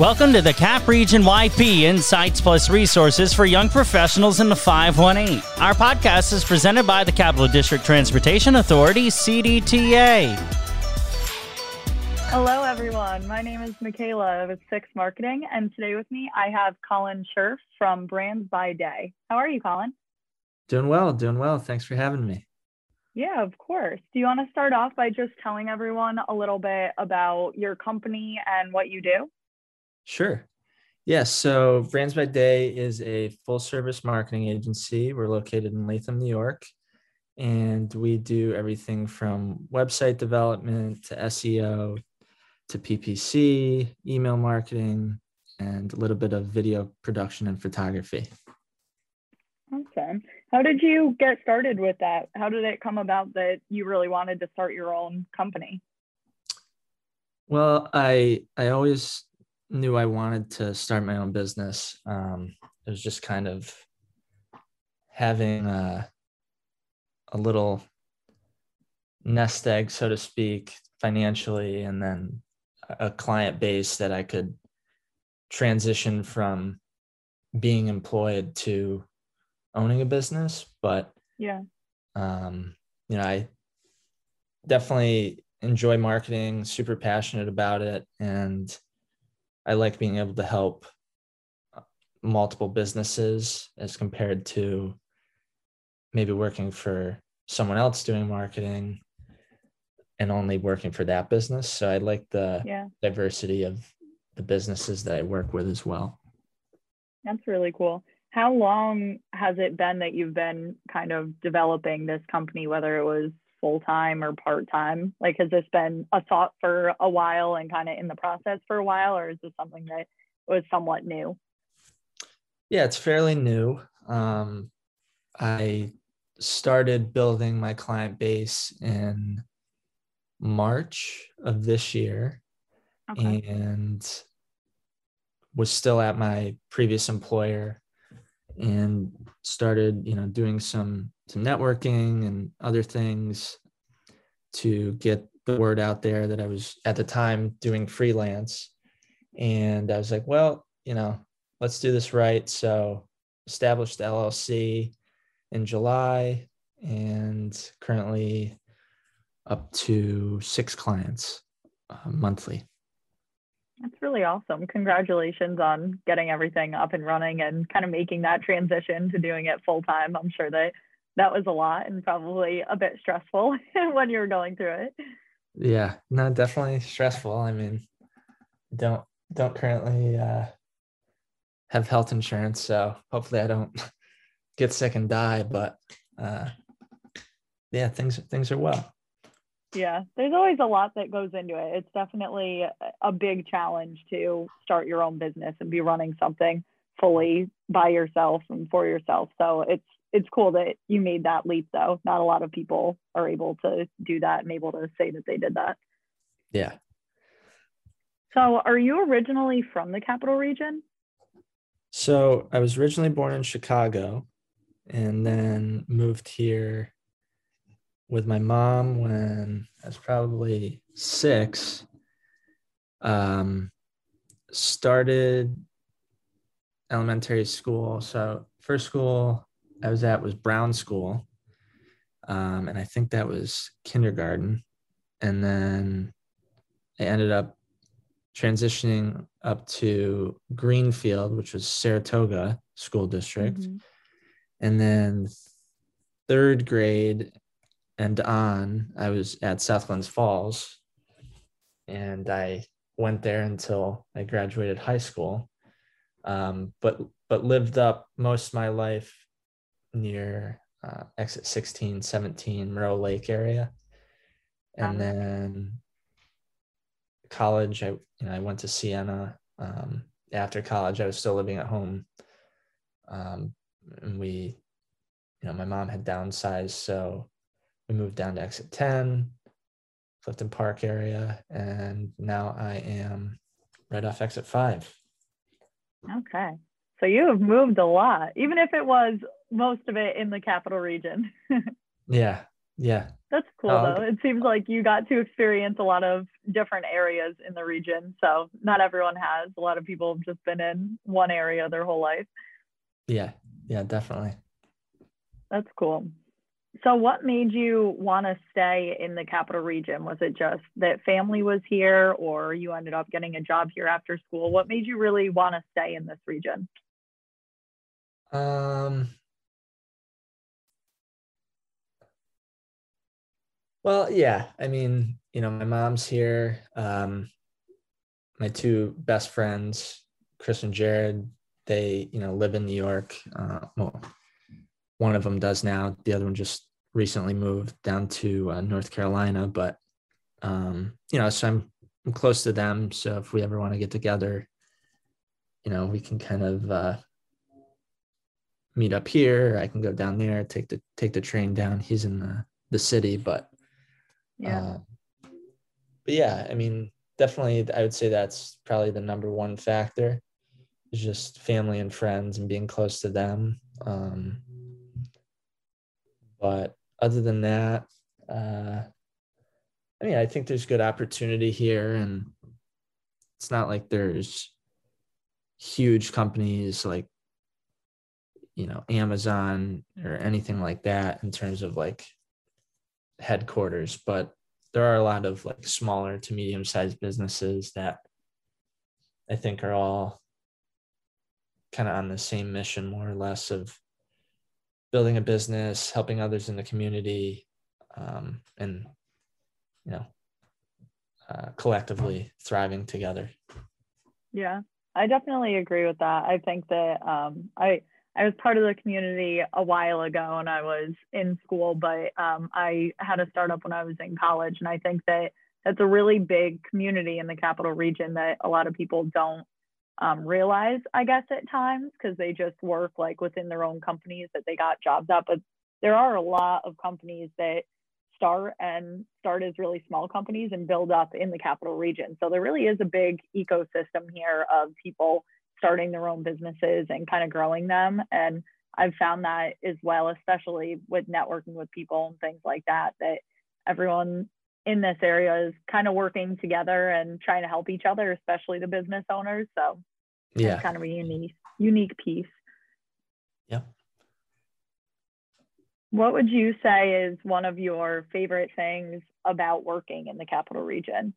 Welcome to the Cap Region YP Insights Plus Resources for Young Professionals in the 518. Our podcast is presented by the Capital District Transportation Authority, CDTA. Hello, everyone. My name is Michaela with Six Marketing, and today with me I have Colin Scherff from Brands by Day. How are you, Colin? Doing well, doing well. Thanks for having me. Yeah, of course. Do you want to start off by just telling everyone a little bit about your company and what you do? Sure. Yes. So Brands by Day is a full service marketing agency. We're located in Latham, New York. And we do everything from website development to SEO to PPC, email marketing, and a little bit of video production and photography. Awesome. How did you get started with that? How did it come about that you really wanted to start your own company? Well, I I always knew I wanted to start my own business. Um, it was just kind of having a, a little nest egg, so to speak, financially, and then a client base that I could transition from being employed to owning a business. But yeah, um, you know, I definitely enjoy marketing, super passionate about it, and I like being able to help multiple businesses as compared to maybe working for someone else doing marketing and only working for that business. So I like the yeah. diversity of the businesses that I work with as well. That's really cool. How long has it been that you've been kind of developing this company, whether it was full time or part time? Like, has this been a thought for a while and kind of in the process for a while, or is this something that was somewhat new? Yeah, it's fairly new. Um, I started building my client base in March of this year okay. and was still at my previous employer and started, you know, doing some networking and other things to get the word out there that I was at the time doing freelance. And I was like, well, you know, let's do this right. So established the LLC in July and currently up to six clients uh, monthly. That's really awesome. Congratulations on getting everything up and running and kind of making that transition to doing it full time. I'm sure that that was a lot and probably a bit stressful when you were going through it. Yeah, no, definitely stressful. I mean, don't don't currently uh, have health insurance, so hopefully I don't get sick and die. But uh, yeah, things things are well. Yeah, there's always a lot that goes into it. It's definitely a big challenge to start your own business and be running something fully by yourself and for yourself. So it's it's cool that you made that leap though. Not a lot of people are able to do that and able to say that they did that. Yeah. So are you originally from the capital region? So I was originally born in Chicago and then moved here with my mom when I was probably six. Um, started elementary school. So first school I was at was Brown School, um, and I think that was kindergarten, and then I ended up transitioning up to Greenfield, which was Saratoga School District, mm-hmm. and then third grade and on, I was at South Glens Falls, and I went there until I graduated high school. Um, but but lived up most of my life near uh, exit 16, 17, Moreau Lake area. And um, then college, I, you know, I went to Siena. Um, after college, I was still living at home. Um, and we, you know, my mom had downsized. So we moved down to exit 10, Clifton Park area. And now I am right off exit five. Okay. So you have moved a lot, even if it was most of it in the capital region. yeah. Yeah. That's cool oh, though. It seems like you got to experience a lot of different areas in the region. So not everyone has. A lot of people have just been in one area their whole life. Yeah. Yeah, definitely. That's cool. So what made you want to stay in the capital region? Was it just that family was here or you ended up getting a job here after school? What made you really want to stay in this region? Um Well, yeah. I mean, you know, my mom's here. Um, my two best friends, Chris and Jared, they, you know, live in New York. Uh, well, one of them does now. The other one just recently moved down to uh, North Carolina. But, um, you know, so I'm, I'm close to them. So if we ever want to get together, you know, we can kind of uh, meet up here. I can go down there, take the take the train down. He's in the the city, but yeah. Uh, but yeah, I mean, definitely, I would say that's probably the number one factor is just family and friends and being close to them. Um, but other than that, uh, I mean, I think there's good opportunity here, and it's not like there's huge companies like you know Amazon or anything like that in terms of like headquarters, but there are a lot of like smaller to medium sized businesses that I think are all kind of on the same mission, more or less, of building a business, helping others in the community, um, and you know, uh, collectively thriving together. Yeah, I definitely agree with that. I think that um, I I was part of the community a while ago and I was in school, but um, I had a startup when I was in college. And I think that that's a really big community in the capital region that a lot of people don't um, realize, I guess, at times, because they just work like within their own companies that they got jobs at. But there are a lot of companies that start and start as really small companies and build up in the capital region. So there really is a big ecosystem here of people starting their own businesses and kind of growing them. And I've found that as well, especially with networking with people and things like that, that everyone in this area is kind of working together and trying to help each other, especially the business owners. So yeah, kind of a unique unique piece. Yeah. What would you say is one of your favorite things about working in the capital region?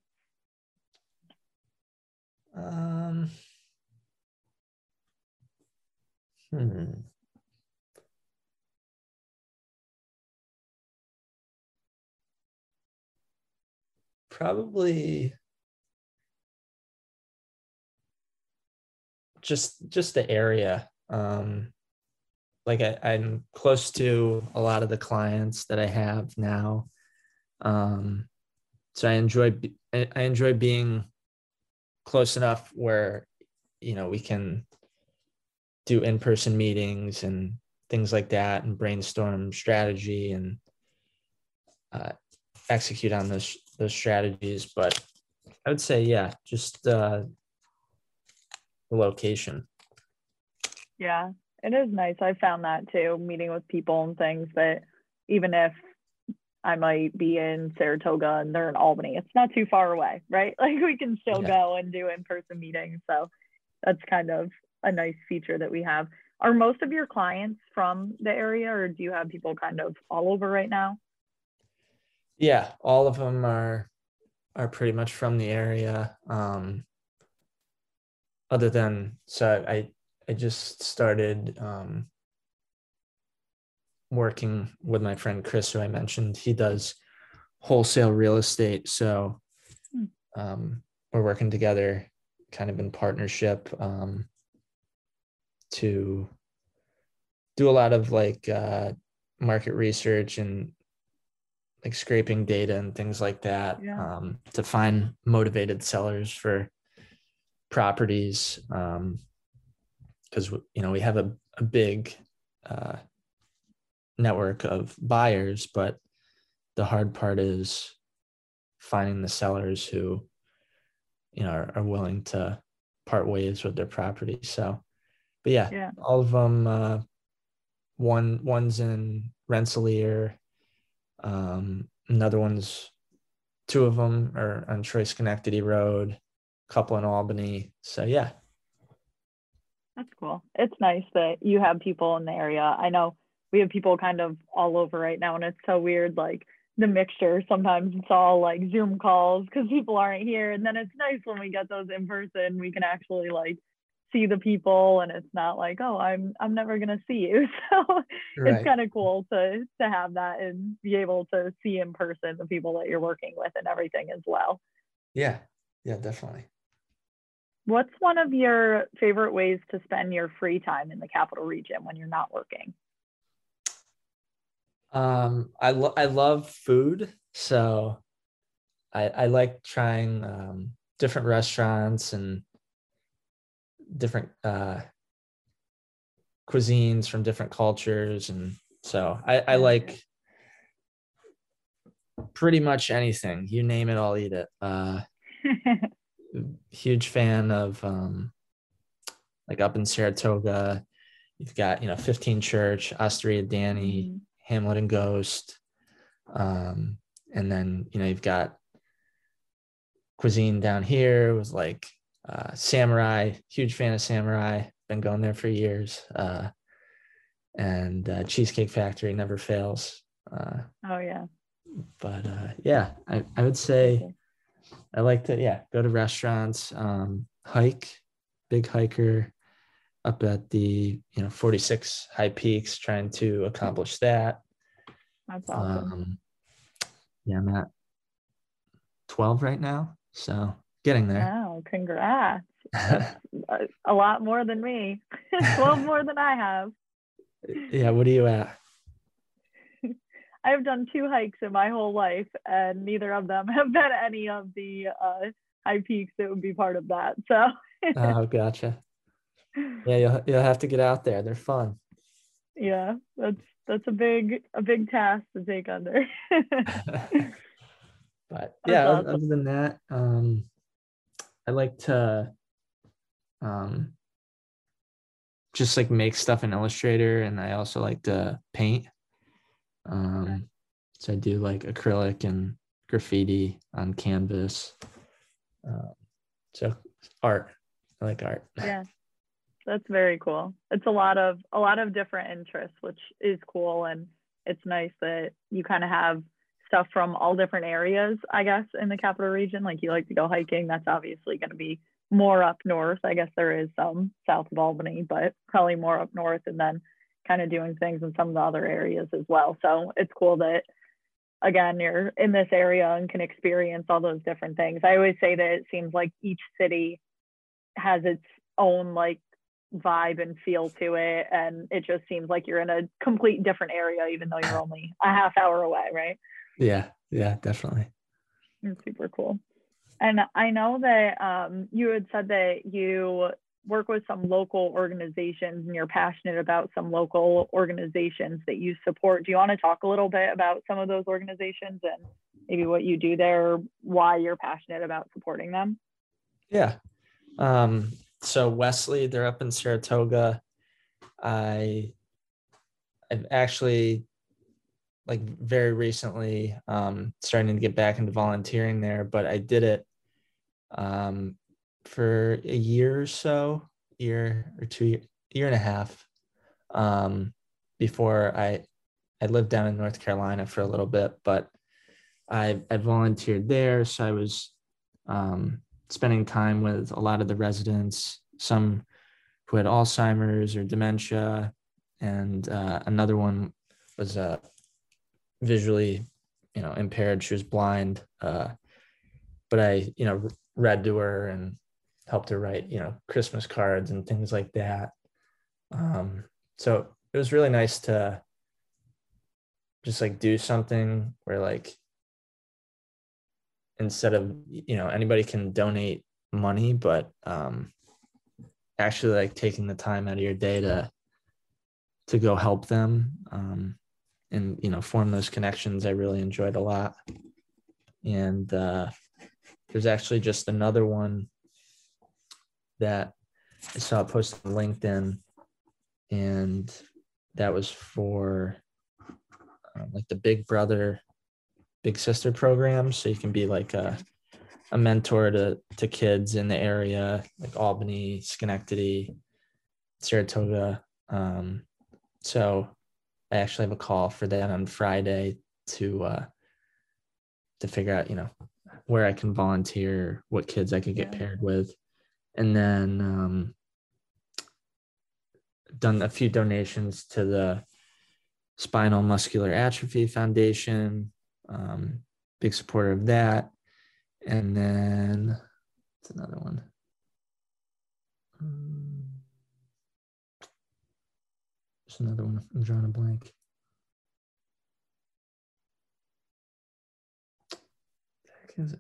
Um Hmm. Probably just just the area. Um, like I, I'm close to a lot of the clients that I have now. Um, so I enjoy I enjoy being close enough where you know we can do in-person meetings and things like that and brainstorm strategy and uh, execute on those those strategies. But i would say yeah just uh, the location. Yeah it is nice. I found that too meeting with people and things that even if i might be in saratoga and they're in albany it's not too far away right? Like we can still yeah. go and do in-person meetings. So that's kind of a nice feature that we have. Are most of your clients from the area or do you have people kind of all over right now? Yeah, all of them are are pretty much from the area. Um, other than so I I just started um, working with my friend Chris, who I mentioned. He does wholesale real estate, so hmm. um, we're working together, kind of in partnership. Um, to do a lot of like uh, market research and like scraping data and things like that yeah. um, to find motivated sellers for properties because um, you know we have a, a big uh, network of buyers but the hard part is finding the sellers who you know are, are willing to part ways with their property so but yeah, yeah. all of them. Uh, one one's in Rensselaer, um, another one's two of them are on Troy Schenectady Road, a couple in Albany. So yeah. That's cool. It's nice that you have people in the area. I know we have people kind of all over right now, and it's so weird. Like the mixture, sometimes it's all like Zoom calls because people aren't here, and then it's nice when we get those in person. We can actually like see the people, and it's not like, oh, I'm I'm never gonna see you. So right. it's kind of cool to to have that and be able to see in person the people that you're working with and everything as well. Yeah, yeah, definitely. What's one of your favorite ways to spend your free time in the capital region when you're not working? Um, I lo- I love food, so I I like trying um, different restaurants and different uh, cuisines from different cultures, and so I I like pretty much anything. You name it, I'll eat it. Uh, huge fan of um, like up in Saratoga. You've got you know 15 Church, Osteria Danny, mm-hmm. Hamlet and Ghost, um, and then you know you've got cuisine down here was like uh, Samurai. Huge fan of Samurai. Been going there for years. Uh, and uh, Cheesecake Factory never fails. Uh, oh yeah. But uh, yeah, I, I would say I like to, yeah, go to restaurants, um, hike, big hiker up at the, you know, 46 high peaks, trying to accomplish that. That's awesome. Um, yeah, I'm at 12 right now. So getting there. Wow, congrats. a lot more than me. 12 more than I have. Yeah, what are you at? I've done two hikes in my whole life, and neither of them have been any of the uh, high peaks that would be part of that. So. oh, gotcha. Yeah, you'll you'll have to get out there. They're fun. Yeah, that's that's a big a big task to take under. but yeah, awesome. other than that, um, I like to um just like make stuff in Illustrator, and I also like to paint. Um, so I do like acrylic and graffiti on canvas. Uh, so art, I like art. Yeah, that's very cool. It's a lot of a lot of different interests, which is cool, and it's nice that you kind of have stuff from all different areas. I guess in the capital region, like you like to go hiking, that's obviously going to be more up north. I guess there is some south of Albany, but probably more up north, and then kind of doing things in some of the other areas as well. So it's cool that again you're in this area and can experience all those different things. I always say that it seems like each city has its own like vibe and feel to it and it just seems like you're in a complete different area even though you're only a half hour away, right? Yeah, yeah, definitely. It's super cool. And I know that um, you had said that you work with some local organizations and you're passionate about some local organizations that you support. Do you want to talk a little bit about some of those organizations and maybe what you do there, why you're passionate about supporting them? Yeah. Um, so Wesley, they're up in Saratoga. I I've actually like very recently um, starting to get back into volunteering there, but I did it um, for a year or so, year or two, year and a half, um, before I I lived down in North Carolina for a little bit, but I I volunteered there, so I was um, spending time with a lot of the residents, some who had Alzheimer's or dementia, and uh, another one was uh, visually, you know, impaired. She was blind, uh, but I, you know, read to her and helped her write, you know, Christmas cards and things like that. Um, so it was really nice to just like do something where like instead of you know anybody can donate money but um actually like taking the time out of your day to to go help them um and you know form those connections i really enjoyed a lot and uh there's actually just another one that I saw posted on LinkedIn, and that was for um, like the Big Brother big sister program So you can be like a, a mentor to, to kids in the area, like Albany, Schenectady, Saratoga. Um, so I actually have a call for that on Friday to uh, to figure out, you know, where I can volunteer, what kids I could get Yeah. paired with, and then um, done a few donations to the Spinal Muscular Atrophy Foundation. Um, big supporter of that, and then it's another one. Um, Another one. I'm drawing a blank. The heck is it?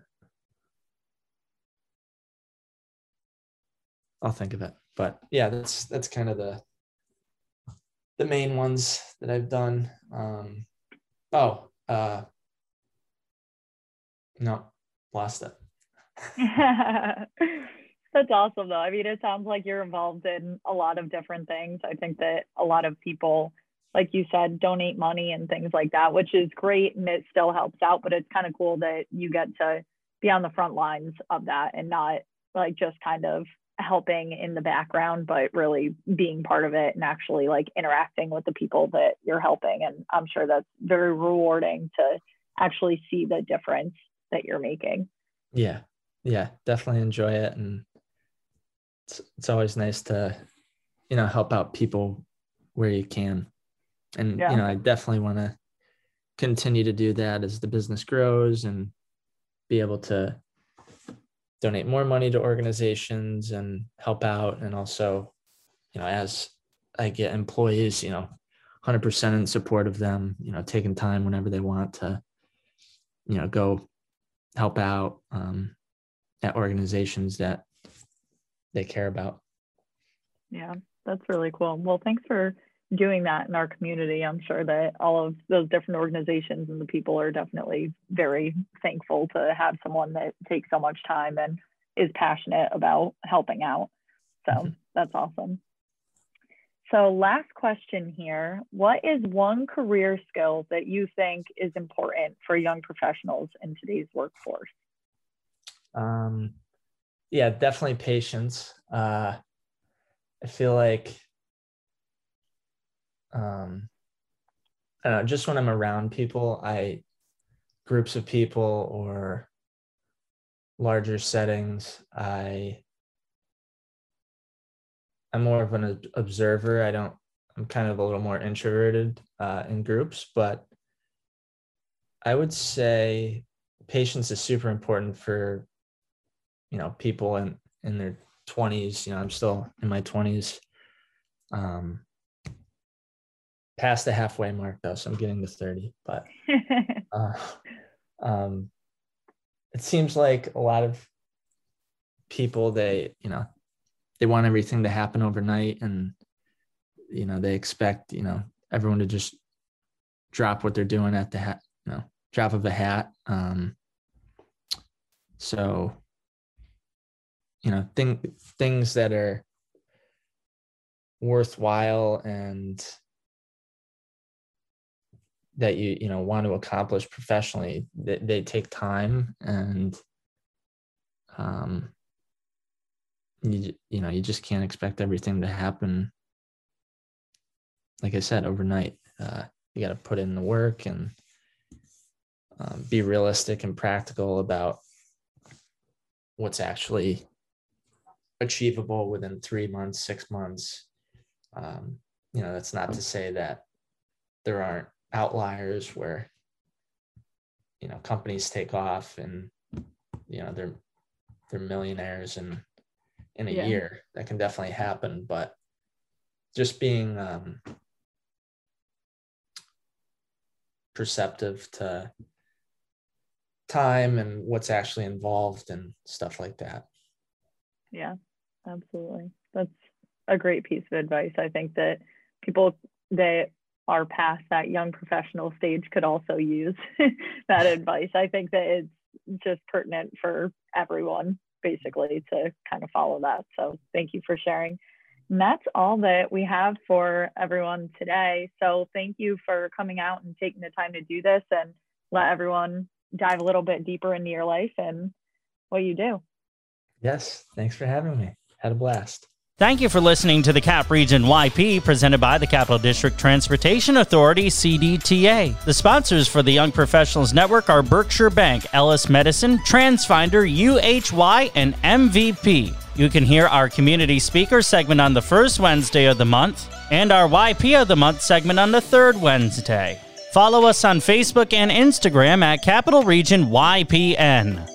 I'll think of it. But yeah, that's that's kind of the the main ones that I've done. Um, oh, uh, no, lost it. That's awesome, though. I mean, it sounds like you're involved in a lot of different things. I think that a lot of people, like you said, donate money and things like that, which is great and it still helps out. But it's kind of cool that you get to be on the front lines of that and not like just kind of helping in the background, but really being part of it and actually like interacting with the people that you're helping. And I'm sure that's very rewarding to actually see the difference that you're making. Yeah, yeah, definitely enjoy it, and it's it's always nice to, you know, help out people where you can, and Yeah. you know, I definitely want to continue to do that as the business grows and be able to donate more money to organizations and help out, and also, you know, as I get employees, you know, hundred percent in support of them, you know, taking time whenever they want to, you know, go help out um, at organizations that they care about. Yeah, that's really cool. Well, thanks for doing that in our community. I'm sure that all of those different organizations and the people are definitely very thankful to have someone that takes so much time and is passionate about helping out. So Mhm. that's awesome. So, last question here What is one career skill that you think is important for young professionals in today's workforce? Um, yeah, definitely patience. Uh, I feel like, um, I don't know, just when I'm around people, I groups of people or larger settings, I I'm more of an observer. I don't. I'm kind of a little more introverted uh, in groups, but I would say patience is super important for you know people in in their 20s. You know, I'm still in my 20s. Um, past the halfway mark though, so I'm getting to 30. But uh, um, it seems like a lot of people they you know they want everything to happen overnight and you know they expect you know everyone to just drop what they're doing at the hat you know drop of a hat um so you know thing, things that are worthwhile and that you you know want to accomplish professionally they, they take time and um you you know you just can't expect everything to happen like i said overnight. Uh, you got to put in the work and um, be realistic and practical about what's actually achievable within three months six months. Um, you know that's not to say that there aren't outliers where you know companies take off and you know they're they're millionaires in in a Yeah. year. That can definitely happen but just being um perceptive to time and what's actually involved and stuff like that. Yeah, absolutely. That's a great piece of advice. I think that people that are past that young professional stage could also use that advice. I think that it's just pertinent for everyone, basically, to kind of follow that. So thank you for sharing. And that's all that we have for everyone today. So thank you for coming out and taking the time to do this and let everyone dive a little bit deeper into your life and what you do. Yes. Thanks for having me. Had a blast. Thank you for listening to the CAP Region YP presented by the Capital District Transportation Authority, CDTA. The sponsors for the Young Professionals Network are Berkshire Bank, Ellis Medicine, Transfinder, UHY, and MVP. You can hear our community speaker segment on the first Wednesday of the month and our YP of the month segment on the third Wednesday. Follow us on Facebook and Instagram at Capital Region YPN.